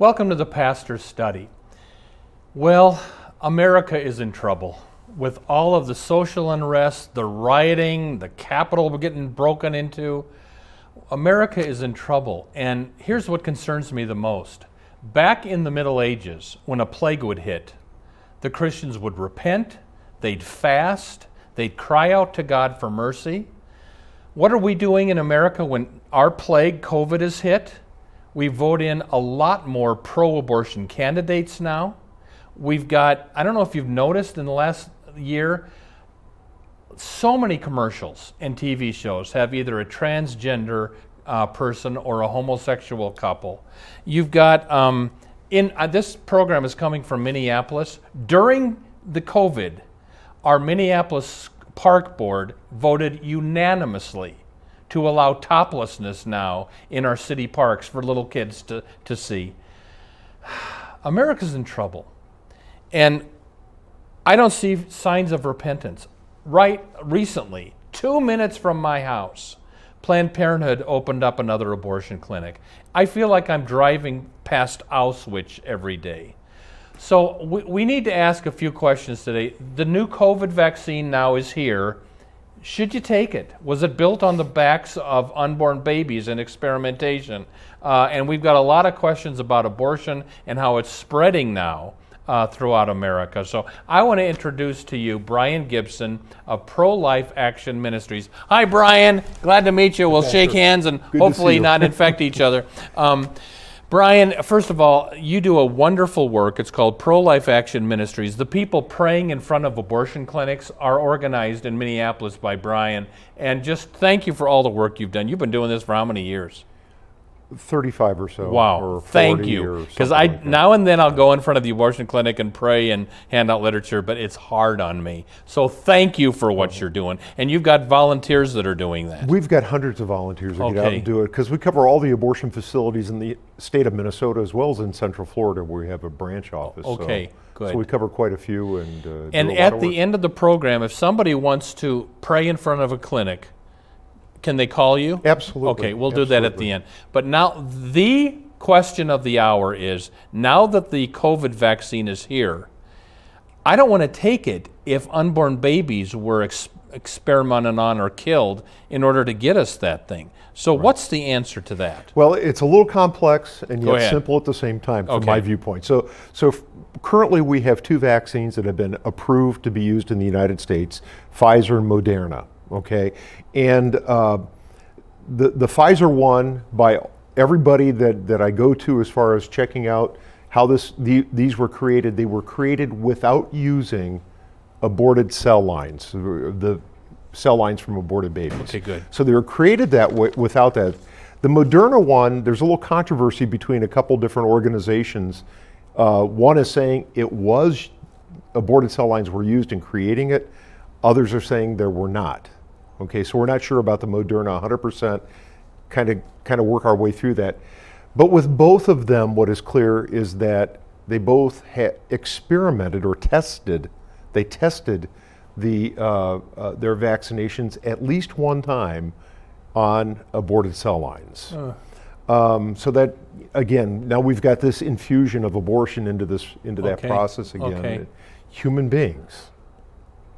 Welcome to the Pastor's Study. Well, America is in trouble with all of the social unrest, the rioting, the Capitol getting broken into. America is in trouble. And here's what concerns me the most. Back in the Middle Ages, when a plague would hit, the Christians would repent, they'd fast, they'd cry out to God for mercy. What are we doing in America when our plague, COVID, is hit? We vote in a lot more pro abortion candidates now. We've got, I don't know if you've noticed in the last year, so many commercials and TV shows have either a transgender uh, person or a homosexual couple. You've got, um, in uh, this program is coming from Minneapolis. During the COVID, our Minneapolis Park Board voted unanimously to allow toplessness now in our city parks for little kids to, to see. America's in trouble. And I don't see signs of repentance. Right recently, two minutes from my house, Planned Parenthood opened up another abortion clinic. I feel like I'm driving past Auschwitz every day. So we, we need to ask a few questions today. The new COVID vaccine now is here. Should you take it? Was it built on the backs of unborn babies and experimentation? Uh, and we've got a lot of questions about abortion and how it's spreading now uh, throughout America. So I want to introduce to you Brian Gibson of Pro Life Action Ministries. Hi, Brian. Glad to meet you. We'll shake hands and Good hopefully not infect each other. Um, Brian, first of all, you do a wonderful work. It's called Pro Life Action Ministries. The people praying in front of abortion clinics are organized in Minneapolis by Brian. And just thank you for all the work you've done. You've been doing this for how many years? 35 or so. Wow, or thank 40 you. Because I like now and then I'll go in front of the abortion clinic and pray and hand out literature, but it's hard on me. So thank you for what you're doing, and you've got volunteers that are doing that. We've got hundreds of volunteers that get out and do it because we cover all the abortion facilities in the state of Minnesota as well as in Central Florida where we have a branch office. So- okay, good. So we cover quite a few and uh, and at the end of the program, if somebody wants to pray in front of a clinic, can they call you? Absolutely, Okay, we'll do that at absolutely. the end. But now the question of the hour is: now that the COVID vaccine is here, I don't want to take it if unborn babies were ex- experimented on or killed in order to get us that thing. So, what's the answer to that? Well, it's a little complex and Go yet simple at the same time from Okay. my viewpoint. So, so f- currently we have two vaccines that have been approved to be used in the United States: Pfizer and Moderna. Okay, and uh, the the Pfizer one by everybody that that I go to as far as checking out how this the, these were created. They were created without using aborted cell lines, the cell lines from aborted babies. Okay, good. So they were created that way without that. The Moderna one, there's a little controversy between a couple different organizations. Uh, one is saying it was aborted cell lines were used in creating it. Others are saying there were not. Okay, so we're not sure about the Moderna 100%. Kind of kind of work our way through that. But with both of them, what is clear is that they both ha- experimented or tested. They tested the uh, uh, their vaccinations at least one time on aborted cell lines. Um, so that again, now we've got this infusion of abortion into this into that Okay, process again. okay. Human beings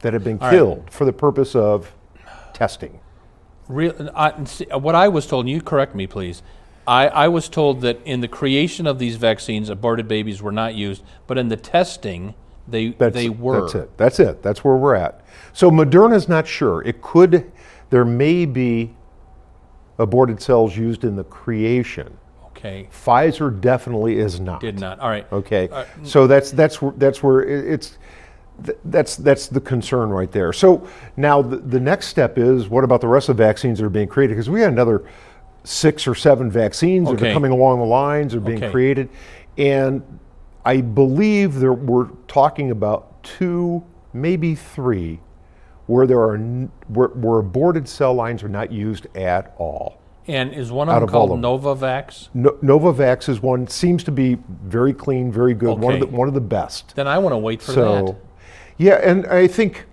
that have been right. killed for the purpose of testing. Real, I, see, what I was told, and you correct me, please. I, I was told that in the creation of these vaccines, aborted babies were not used, but in the testing, they That's, they were. That's it. That's it. That's where we're at. So Moderna's not sure. It could. There may be aborted cells used in the creation. Okay, Pfizer definitely is not. did not. All right. Okay, so that's that's that's where it's th- that's that's the concern right there. So now the, the next step is what about the rest of the vaccines that are being created? Because we had another six or seven vaccines that are coming along the lines, are being Okay. created. And I believe there, we're talking about two, maybe three, where there are n- where, where aborted cell lines are not used at all. And is one of Out them of called of them. Novavax? No, Novavax is one seems to be very clean, very good, one of the one of the best. Then I want to wait for So, that. Yeah, and I think,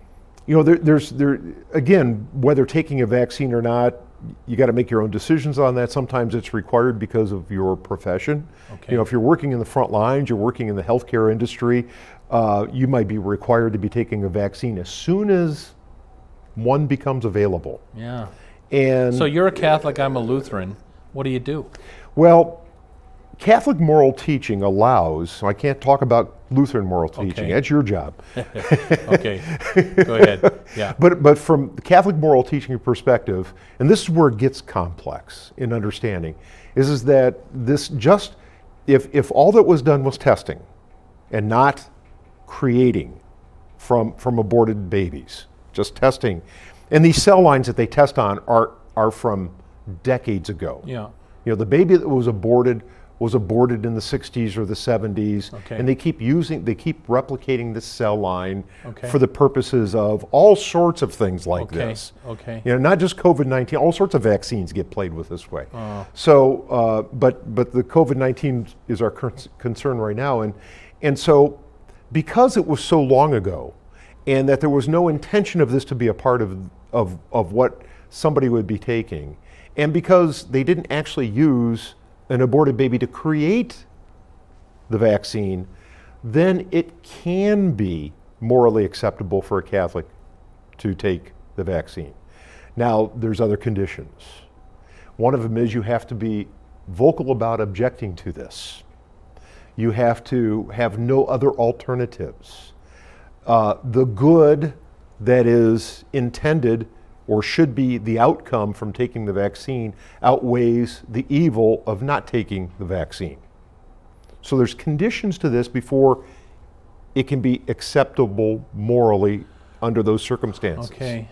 you know, there, there's there again, whether taking a vaccine or not, you got to make your own decisions on that. Sometimes it's required because of your profession. Okay. You know, if you're working in the front lines, you're working in the healthcare industry, uh, you might be required to be taking a vaccine as soon as one becomes available. Yeah. And So you're a Catholic, I'm a Lutheran. What do you do? Well, Catholic moral teaching allows, so I can't talk about Lutheran moral teaching, Okay. that's your job. Okay. Go ahead. Yeah. But, but from the Catholic moral teaching perspective, and this is where it gets complex in understanding, is, is that this just, if, if all that was done was testing and not creating from, from aborted babies, just testing, and these cell lines that they test on are, are from decades ago. Yeah. You know, the baby that was aborted was aborted in the 60s or the 70s, Okay. and they keep using, they keep replicating this cell line Okay. for the purposes of all sorts of things like Okay. this. Okay. You know, not just COVID 19, all sorts of vaccines get played with this way. Oh. So, uh, but, but the COVID 19 is our concern right now. And, and so, because it was so long ago, and that there was no intention of this to be a part of, of, of what somebody would be taking, and because they didn't actually use an aborted baby to create the vaccine, then it can be morally acceptable for a Catholic to take the vaccine. Now, there's other conditions. One of them is you have to be vocal about objecting to this. You have to have no other alternatives. Uh, the good that is intended or should be the outcome from taking the vaccine outweighs the evil of not taking the vaccine. So there's conditions to this before it can be acceptable morally under those circumstances. Okay.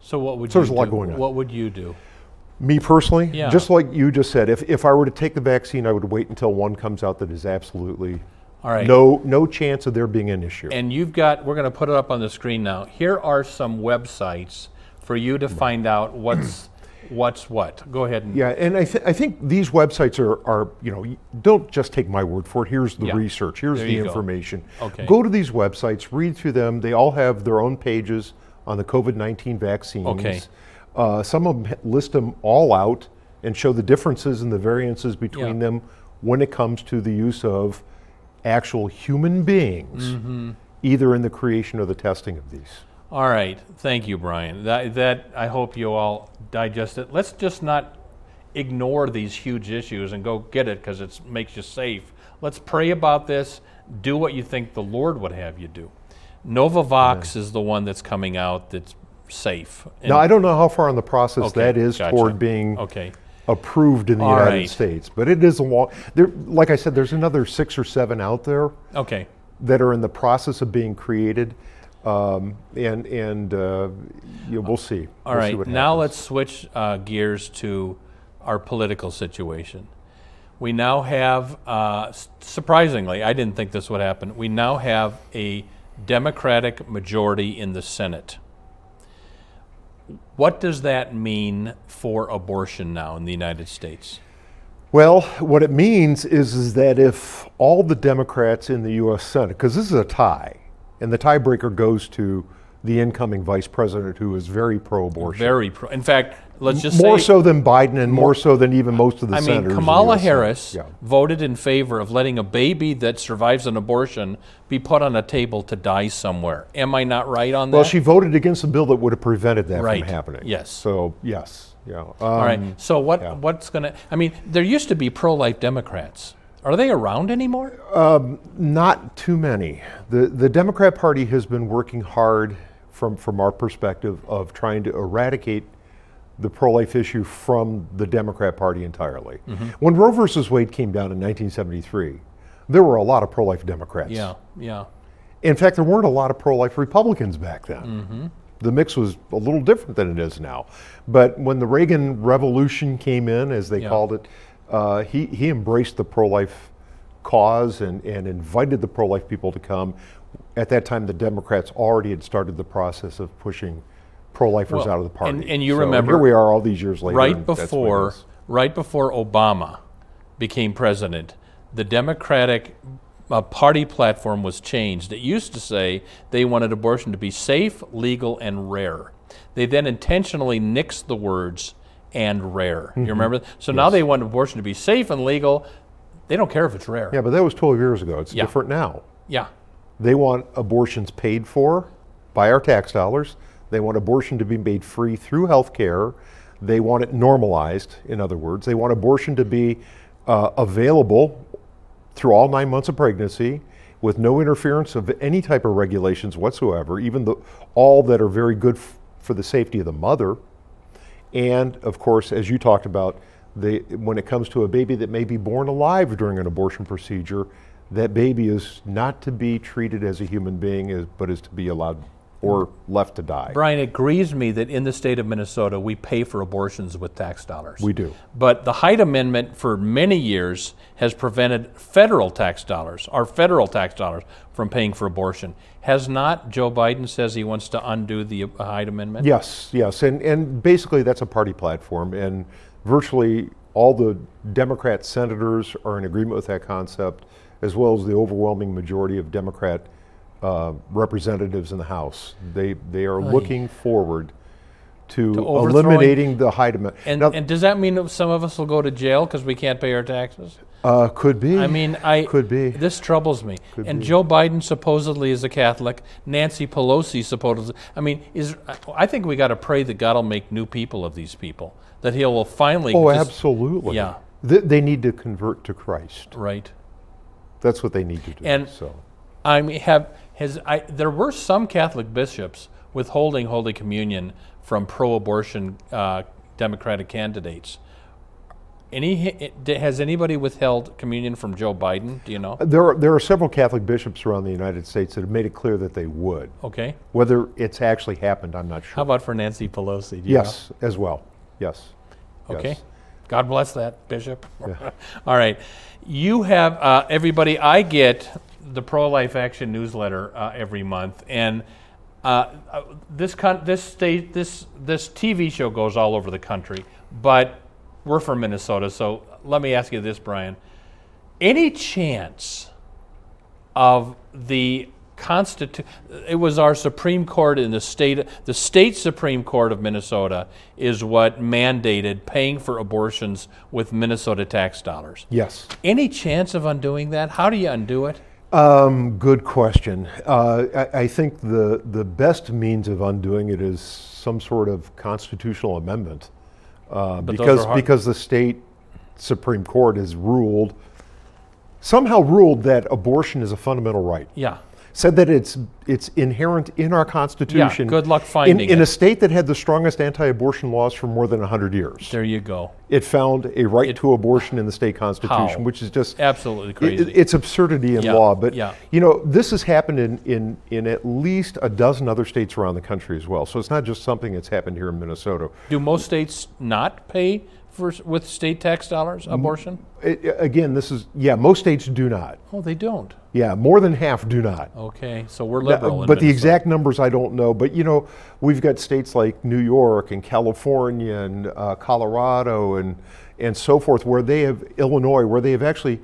So what would So you there's a lot do? going on. What would you do? Me personally, Yeah. just like you just said, if, if I were to take the vaccine, I would wait until one comes out that is absolutely All right. no no chance of there being an issue. And you've got, we're going to put it up on the screen now. Here are some websites for you to find out what's what's what. Go ahead and Yeah, and I, th- I think these websites are, are, you know, don't just take my word for it. Here's the Yeah. research, here's There the you go. information. Okay. Go to these websites, read through them. They all have their own pages on the COVID 19 vaccines. Okay. Uh, some of them list them all out and show the differences and the variances between Yeah. them when it comes to the use of actual human beings, Mm-hmm. either in the creation or the testing of these. All right, thank you, Brian. That, that I hope you all digest it. Let's just not ignore these huge issues and go get it because it makes you safe. Let's pray about this. Do what you think the Lord would have you do. Novavax is the one that's coming out that's safe. And- Now, I don't know how far in the process Okay, that is gotcha. toward being okay. approved in the All United right. States, but it is a long. There, like I said, there's another six or seven out there Okay. that are in the process of being created, um, and and uh, you know, we'll see. All We'll see right, what now let's switch uh, gears to our political situation. We now have, uh, surprisingly, I didn't think this would happen. We now have a Democratic majority in the Senate. What does that mean for abortion now in the United States? Well, what it means is, is that if all the Democrats in the U.S. Senate, because this is a tie, and the tiebreaker goes to the incoming vice president who is very pro-abortion, Very pro. In fact, let's just more say. so than Biden, and more, so than even most of the I mean, senators. in the Kamala Harris Yeah. voted in favor of letting a baby that survives an abortion be put on a table to die somewhere. Am I not right on that? Well, she voted against a bill that would have prevented that Right. from happening. Yes. So yes, yeah. Um, All right. So what? yeah. What's going to? I mean, there used to be pro-life Democrats. Are they around anymore? Not too many. The the Democrat Party has been working hard from from our perspective of trying to eradicate the pro-life issue from the Democrat Party entirely. Mm-hmm. When Roe versus Wade came down in 1973, there were a lot of pro-life Democrats. Yeah. Yeah. In fact, there weren't a lot of pro-life Republicans back then. Mm-hmm. the mix was a little different than it is now. But when the Reagan Revolution came in, as they Yeah. called it, uh, he, he embraced the pro life cause and, and invited the pro life people to come. At that time, the Democrats already had started the process of pushing pro lifers Well, out of the party. and- and you So remember here we are all these years later. right and that's what it before right before Obama became president, the Democratic uh, party platform was changed. It used to say they wanted abortion to be safe, legal, and rare. They then intentionally nixed the words "and rare." Mm-hmm. You remember? So now they want abortion to be safe and legal. They don't care if it's rare. Yeah, but that was 12 years ago. It's Yeah. different now. Yeah. They want abortions paid for by our tax dollars. They want abortion to be made free through health care. They want it normalized, in other words. They want abortion to be uh, available through all nine months of pregnancy with no interference of any type of regulations whatsoever, even the, all that are very good f- for the safety of the mother. And of course, as you talked about, they, when it comes to a baby that may be born alive during an abortion procedure, that baby is not to be treated as a human being, but is to be allowed or left to die. Brian, it grieves me that in the state of Minnesota we pay for abortions with tax dollars. We do. But the Hyde Amendment for many years has prevented federal tax dollars, our federal tax dollars, from paying for abortion. Has not Joe Biden says he wants to undo the uh, Hyde Amendment? Yes, yes, and and basically that's a party platform, and virtually all the Democrat senators are in agreement with that concept, as well as the overwhelming majority of Democrat uh, representatives in the House. They they are looking forward to, To eliminating the Amendment. And, Now, and does that mean that some of us will go to jail because we can't pay our taxes? uh, could be. I mean, I could be. This troubles me. Could and be. Joe Biden supposedly is a Catholic. Nancy Pelosi supposedly. I mean, is I think we got to pray that God will make new people of these people. That He will finally. Oh, just- absolutely. Yeah. Th- they need to convert to Christ. Right. That's what they need to do. And- so. I mean, have has I? There were some Catholic bishops withholding Holy Communion from pro-abortion uh, Democratic candidates. Any has anybody withheld communion from Joe Biden? Do you know? There are, there are several Catholic bishops around the United States that have made it clear that they would. Okay. Whether it's actually happened, I'm not sure. How about for Nancy Pelosi? Do you yes, as well. Yes. Okay. Yes. God bless that bishop. Yeah. All right. You have uh, everybody. I get the Pro Life Action newsletter uh, every month, and uh, uh, this con- this state this this TV show goes all over the country. But we're from Minnesota, so let me ask you this, Brian: Any chance of the constitu- it was our Supreme Court in the state the state Supreme Court of Minnesota is what mandated paying for abortions with Minnesota tax dollars. Yes. Any chance of undoing that? How do you undo it? Um, good question. Uh, I, I think the, the best means of undoing it is some sort of constitutional amendment. Uh, because, because the state Supreme Court has ruled, somehow ruled that abortion is a fundamental right. Yeah. Said that it's it's inherent in our Constitution. Yeah, good luck in, finding in it. a state that had the strongest anti-abortion laws for more than hundred years. There you go. It found a right to abortion in the state constitution, How? which is just Absolutely it- crazy. it's absurdity in Yeah, law. But yeah. you know, this has happened in, in in at least a dozen other states around the country as well. So it's not just something that's happened here in Minnesota. do most states not pay for with state tax dollars abortion? It- again, this is yeah, most states do not. Oh, they don't. Yeah, more than half do not. Okay, so we're liberal. in but the exact numbers I don't know. But you know, we've got states like New York and California and uh, Colorado and and so forth, where they have Illinois, where they have actually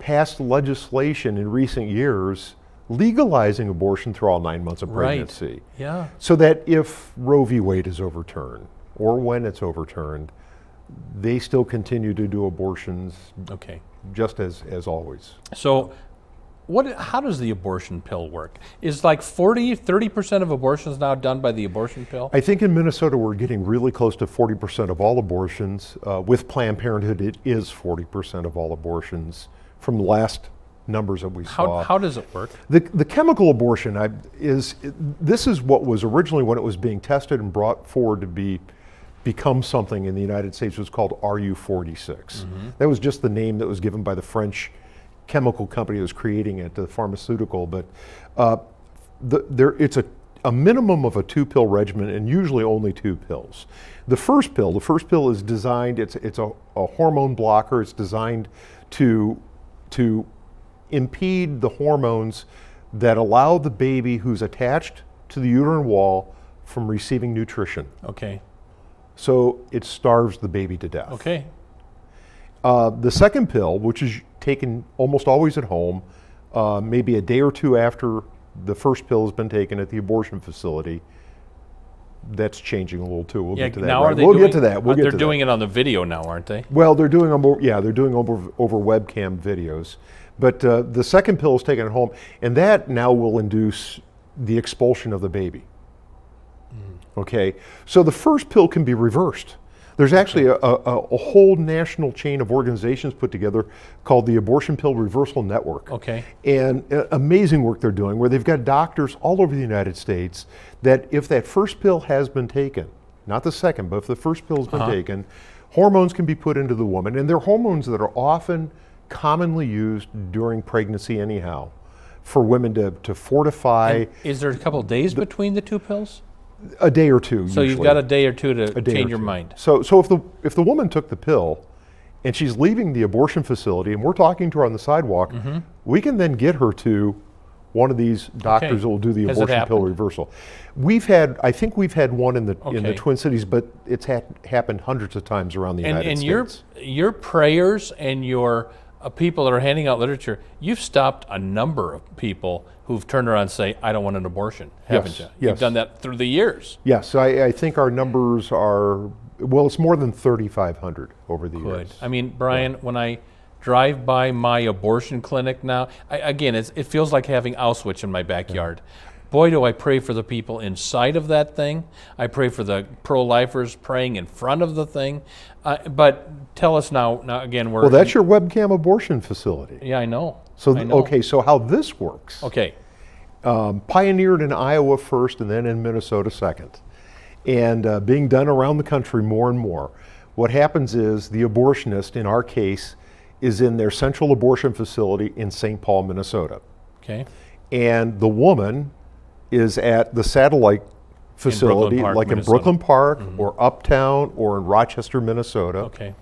passed legislation in recent years legalizing abortion through all nine months of Right. pregnancy, Yeah. so that if Roe v. Wade is overturned or when it's overturned, they still continue to do abortions Okay. just as as always. So, what? How does the abortion pill work? Is like 40, 30 percent of abortions now done by the abortion pill? I think in Minnesota we're getting really close to 40% of all abortions. Uh, with Planned Parenthood, it is 40% of all abortions from the last numbers that we how, saw. how does it work? the, the chemical abortion I, is this is what was originally when it was being tested and brought forward to be become something in the United States was called RU46. That was just the name that was given by the French chemical company that was creating it, the pharmaceutical. But uh, the, there, it's a a minimum of a two pill regimen and usually only two pills. The first pill, the first pill is designed, it's, it's a, a hormone blocker, it's designed to, to impede the hormones that allow the baby who's attached to the uterine wall from receiving nutrition. Okay. So it starves the baby to death. Okay. Uh, the second pill, which is taken almost always at home, uh, maybe a day or two after the first pill has been taken at the abortion facility, that's changing a little too. We'll Yeah. get to that. now right? are they we'll doing, get to that. We'll uh, get they're to doing that. it on the video now, aren't they? Well, they're doing over, yeah, they're doing over, over webcam videos. But uh, the second pill is taken at home, and that now will induce the expulsion of the baby. Okay, so the first pill can be reversed. There's actually a, a, a whole national chain of organizations put together called the Abortion Pill Reversal Network. Okay. And uh, amazing work they're doing where they've got doctors all over the United States that if that first pill has been taken, not the second, but if the first pill has been taken, hormones can be put into the woman. And they're hormones that are often commonly used during pregnancy, anyhow, for women to, to fortify Is there a couple days between the two pills? A day or two. So you've got a day or two to change your two. mind. So, so if the if the woman took the pill, and she's leaving the abortion facility, and we're talking to her on the sidewalk, we can then get her to one of these doctors Mm-hmm. Okay. that will do the Has abortion pill reversal. We've had, I think we've had one in the in the Twin Cities, but it's had, happened hundreds of times around the And, United and States. your your prayers and your Uh, people that are handing out literature, you've stopped a number of people who've turned around and say, "I don't want an abortion," haven't Yes, you? yes. You've done that through the years. yes, I, I think our numbers are well, it's more than thirty five hundred over the Good. years. I mean, Brian, when I drive by my abortion clinic now, I, again, it feels like having Auschwitz in my backyard. Boy, do I pray for the people inside of that thing. I pray for the pro-lifers praying in front of the thing. Uh, but tell us now, now again, we're Well, that's your webcam abortion facility. yeah, I know. So I know. okay, so how this works? okay, um, pioneered in Iowa first and then in Minnesota second, and uh, being done around the country more and more. What happens is the abortionist, in our case, is in their central abortion facility in St. Paul, Minnesota. okay, And the woman is at the satellite facility, Park, like in Brooklyn Park or Uptown or in Rochester, Minnesota okay,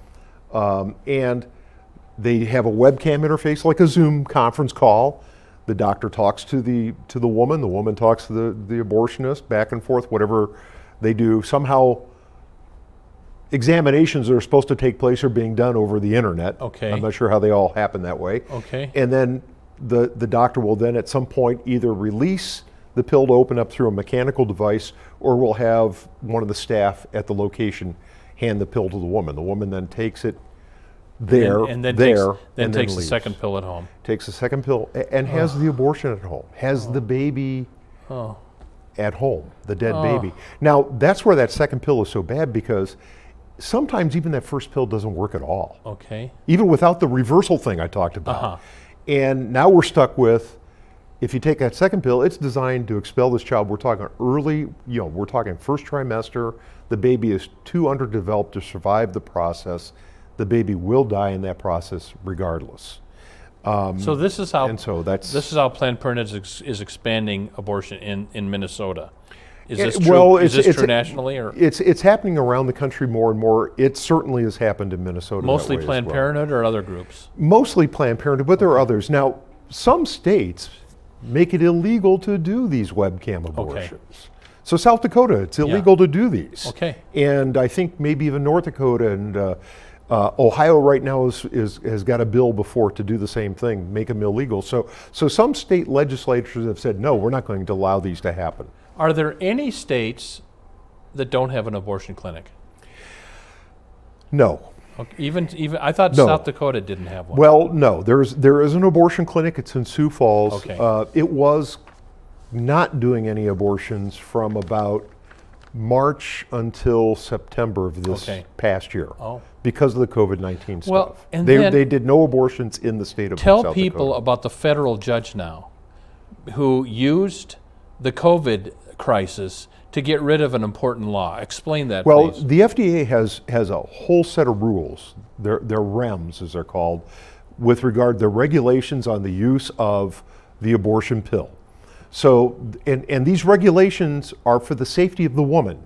um, and they have a webcam interface like a Zoom conference call. The doctor talks to the to the woman, the woman talks to the, the abortionist, back and forth, whatever they do. Somehow examinations that are supposed to take place are being done over the internet. Okay. I'm not sure how they all happen that way. Okay. And then the, the doctor will then at some point either release the pill to open up through a mechanical device or we'll have one of the staff at the location hand the pill to the woman. The woman then takes it there, and, and then there, takes, then and takes the second pill at home. Takes the second pill and has the ah. abortion at home. Has the ah. baby Oh, at home, the dead baby. Now, that's where that second pill is so bad because sometimes even that first pill doesn't work at all okay, even without the reversal thing I talked about. Uh-huh. And now we're stuck with if you take that second pill, it's designed to expel this child. We're talking early, you know, we're talking first trimester. The baby is too underdeveloped to survive the process. The baby will die in that process regardless. so this is how Um, and so that's- this is how Planned Parenthood is, ex- is expanding abortion in, in Minnesota. Is this true? well, is this it's- true nationally or It's it's happening around the country more and more. It certainly has happened in Minnesota. mostly Planned well. Parenthood or other groups? mostly Planned Parenthood, but there are others. Now, some states make it illegal to do these webcam abortions. So South Dakota, it's illegal to do these. Okay. And I think maybe even North Dakota and uh, uh, Ohio right now is, is has got a bill before to do the same thing, make them illegal. So so some state legislatures have said no, we're not going to allow these to happen. Are there any states that don't have an abortion clinic? No. Okay, even even I thought No. South Dakota didn't have one. Well, no, there's there is an abortion clinic. It's in Sioux Falls. Okay. Uh, it was not doing any abortions from about March until September of this Okay. past year. Oh. Because of the COVID nineteen stuff. Well, and they then- they did no abortions in the state of Tell South people about the federal judge now who used the COVID crisis to get rid of an important law. Explain that, Well, please. the FDA has has a whole set of rules. They're, they're REMS, as they're called, with regard to regulations on the use of the abortion pill. So, and, and these regulations are for the safety of the woman,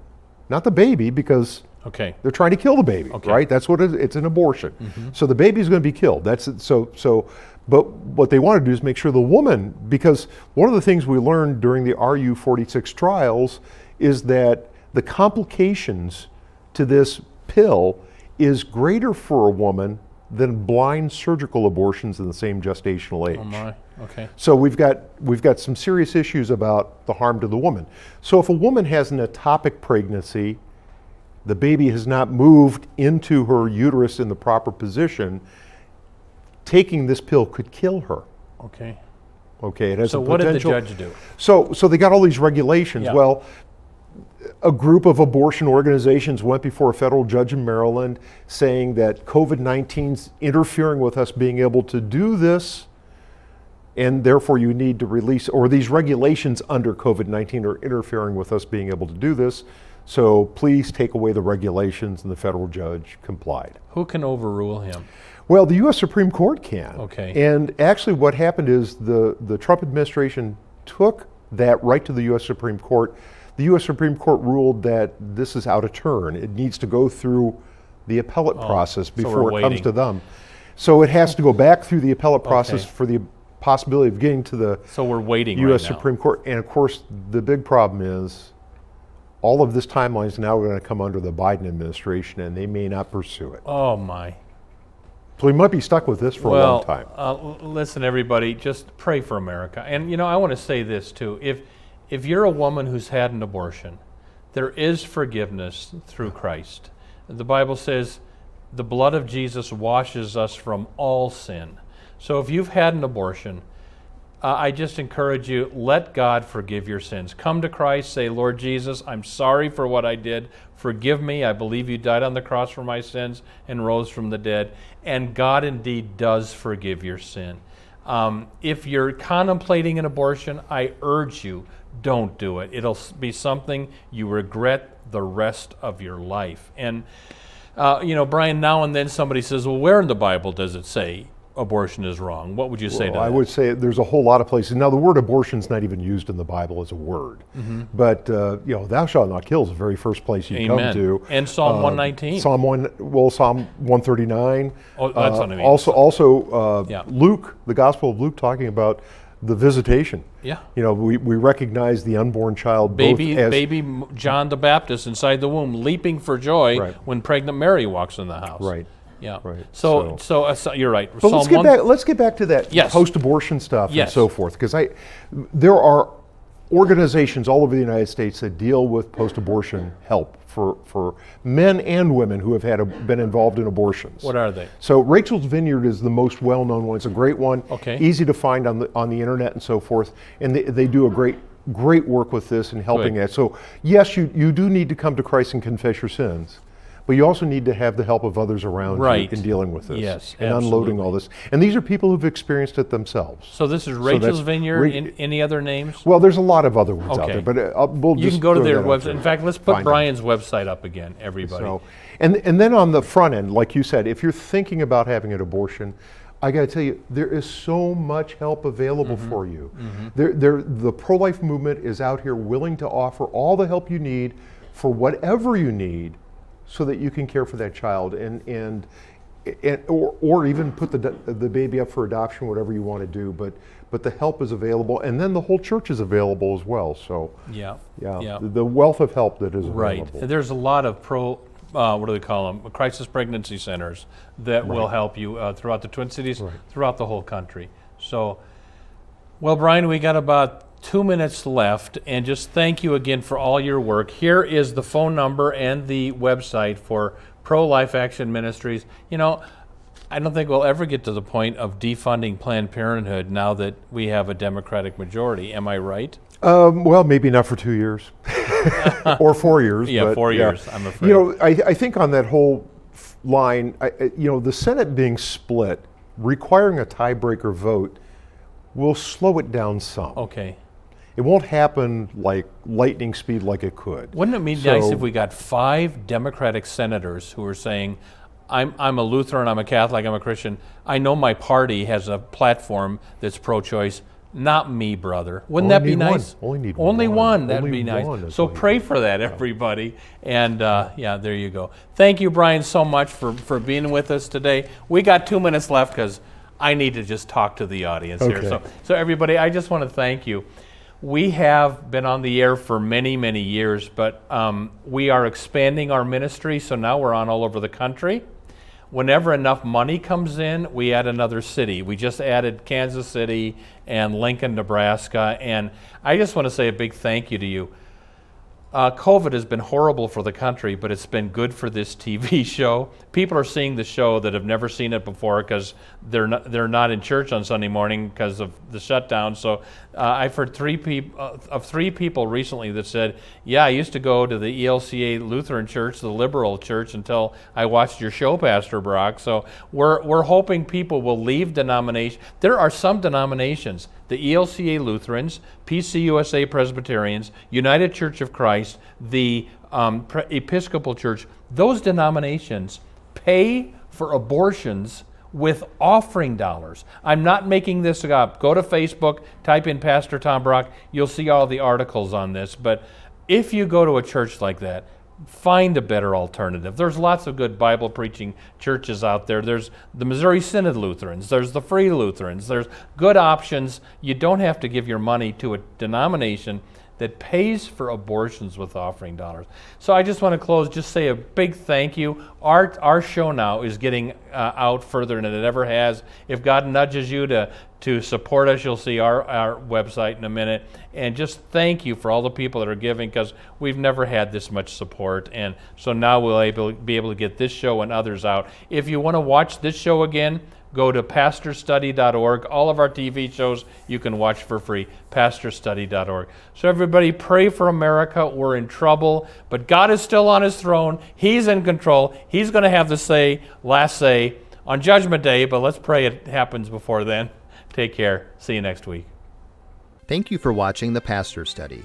not the baby, because Okay. they're trying to kill the baby, Okay. right? That's what it is. It's an abortion. Mm-hmm. So the baby is going to be killed. That's so so. But what they want to do is make sure the woman, because one of the things we learned during the RU 46 trials is that the complications to this pill is greater for a woman than blind surgical abortions in the same gestational oh, age. Oh my. Okay. So we've got we've got some serious issues about the harm to the woman. So if a woman has an ectopic pregnancy, the baby has not moved into her uterus in the proper position, taking this pill could kill her. Okay. Okay, it has So a potential. So what did the judge do? So so they got all these regulations. Yeah. Well, a group of abortion organizations went before a federal judge in Maryland saying that COVID 19's interfering with us being able to do this, and therefore you need to release, or these regulations under COVID 19 are interfering with us being able to do this. So please take away the regulations, and the federal judge complied. Who can overrule him? Well, the U.S. Supreme Court can. Okay. And actually, what happened is the, the Trump administration took that right to the U.S. Supreme Court. The U.S. Supreme Court ruled that this is out of turn. It needs to go through the appellate oh, process Oh, we're before it comes to them. So it has to go back through the appellate process Okay. for the possibility of getting to the So we're waiting U.S. right now. Supreme Court. And of course, the big problem is all of this timeline is now going to come under the Biden administration, and they may not pursue it. Oh my. So we might be stuck with this for a long time. Uh, listen, everybody, just pray for America. And you know, I want to say this too: if if you're a woman who's had an abortion, there is forgiveness through Christ. The Bible says, "The blood of Jesus washes us from all sin." So if you've had an abortion, uh, I just encourage you, let God forgive your sins. Come to Christ, say, Lord Jesus, I'm sorry for what I did. Forgive me. I believe you died on the cross for my sins and rose from the dead. And God indeed does forgive your sin. Um, if you're contemplating an abortion, I urge you, don't do it. It'll be something you regret the rest of your life. And, uh, you know, Brian, now and then somebody says, well, where in the Bible does it say abortion is wrong? What would you say to Well, I that? would say there's a whole lot of places. Now, the word abortion is not even used in the Bible as a word, but uh, you know, "Thou shalt not kill" is the very first place you Amen. come to. And Psalm Um, 119. Psalm one, well, Psalm 139. Oh, that's Uh, what I mean. Also, also uh, Yeah. Luke, the Gospel of Luke, talking about the visitation. Yeah. You know, we, we recognize the unborn child both baby as baby John the Baptist inside the womb leaping for joy Right. when pregnant Mary walks in the house. Right. Yeah. Right. So So- so, uh, so you're right. But Psalm let's get one- back. Let's get back to that Yes. post-abortion stuff and so forth, because I, there are organizations all over the United States that deal with post-abortion help for for men and women who have had a, been involved in abortions. What are they? So Rachel's Vineyard is the most well-known one. It's a great one. Okay. Easy to find on the on the internet and so forth, and they, they do a great great work with this and helping Good. that. So yes, you you do need to come to Christ and confess your sins. But you also need to have the help of others around Right. you in dealing with this Yes, and unloading all this. And these are people who've experienced it themselves. So this is Rachel's that's Vineyard. Ra- in, any other names? Well, there's a lot of other ones out there, but uh, we'll you just can go to their website. In fact, let's put Find them. Brian's website up again, everybody. So, and and then on the front end, like you said, if you're thinking about having an abortion, I got to tell you, there is so much help available Mm-hmm. for you. There, there, the pro-life movement is out here willing to offer all the help you need for whatever you need, so that you can care for that child and and. And, or, or even put the, the baby up for adoption, whatever you want to do. But, but the help is available, and then the whole church is available as well. So, yeah. yeah, Yeah. The, the wealth of help that is Right. There's a lot of pro, uh, what do they call them? Crisis pregnancy centers that will help you uh, throughout the Twin Cities, throughout the whole country. So, well, Brian, we got about two minutes left, and just thank you again for all your work. Here is the phone number and the website for Pro Life Action Ministries. You know, I don't think we'll ever get to the point of defunding Planned Parenthood now that we have a Democratic majority. Am I right? Um, well, maybe not for two years or four years. Yeah, but, four years, I'm afraid. You know, I, I think on that whole f- line, I- you know, the Senate being split, requiring a tiebreaker vote, will slow it down some. Okay. It won't happen like lightning speed like it could. Wouldn't it be nice if we got five Democratic senators who are saying, I'm, I'm a Lutheran, I'm a Catholic, I'm a Christian. I know my party has a platform that's pro choice. not me, brother. Wouldn't that be need one. nice? Only need Only one. one. That'd Only be nice. So pray for that, everybody. And uh, yeah, there you go. Thank you, Brian, so much for, for being with us today. We got two minutes left because I need to just talk to the audience here. So, so everybody, I just want to thank you. We have been on the air for many, many years, but um, we are expanding our ministry, so now we're on all over the country. Whenever enough money comes in, we add another city. We just added Kansas City and Lincoln, Nebraska. And I just want to say a big thank you to you. Uh, COVID has been horrible for the country, but it's been good for this TV show. People are seeing the show that have never seen it before because they're not, they're not in church on Sunday morning because of the shutdown. So uh, I've heard three peop- uh, of three people recently that said, "Yeah, I used to go to the ELCA Lutheran Church, the liberal church, until I watched your show, Pastor Brock." So we're we're hoping people will leave denomination. There are some denominations the ELCA Lutherans, PCUSA Presbyterians, United Church of Christ, the um, Pre- Episcopal Church, those denominations pay for abortions with offering dollars. I'm not making this up. Go to Facebook, type in Pastor Tom Brock, you'll see all the articles on this. But if you go to a church like that, find a better alternative. There's lots of good Bible preaching churches out there. There's the Missouri Synod Lutherans, there's the Free Lutherans, there's good options. You don't have to give your money to a denomination that pays for abortions with offering dollars. So I just want to close, just say a big thank you. Our, our show now is getting uh, out further than it ever has. If God nudges you to, to support us, you'll see our, our website in a minute. And just thank you for all the people that are giving because we've never had this much support. And so now we'll able, be able to get this show and others out. If you want to watch this show again, go to pastorsstudy.org. All of our TV shows you can watch for free, pastorsstudy.org. So, everybody, pray for America. We're in trouble, but God is still on his throne. He's in control. He's going to have the say, last say on Judgment Day, but let's pray it happens before then. Take care. See you next week. Thank you for watching the Pastor Study.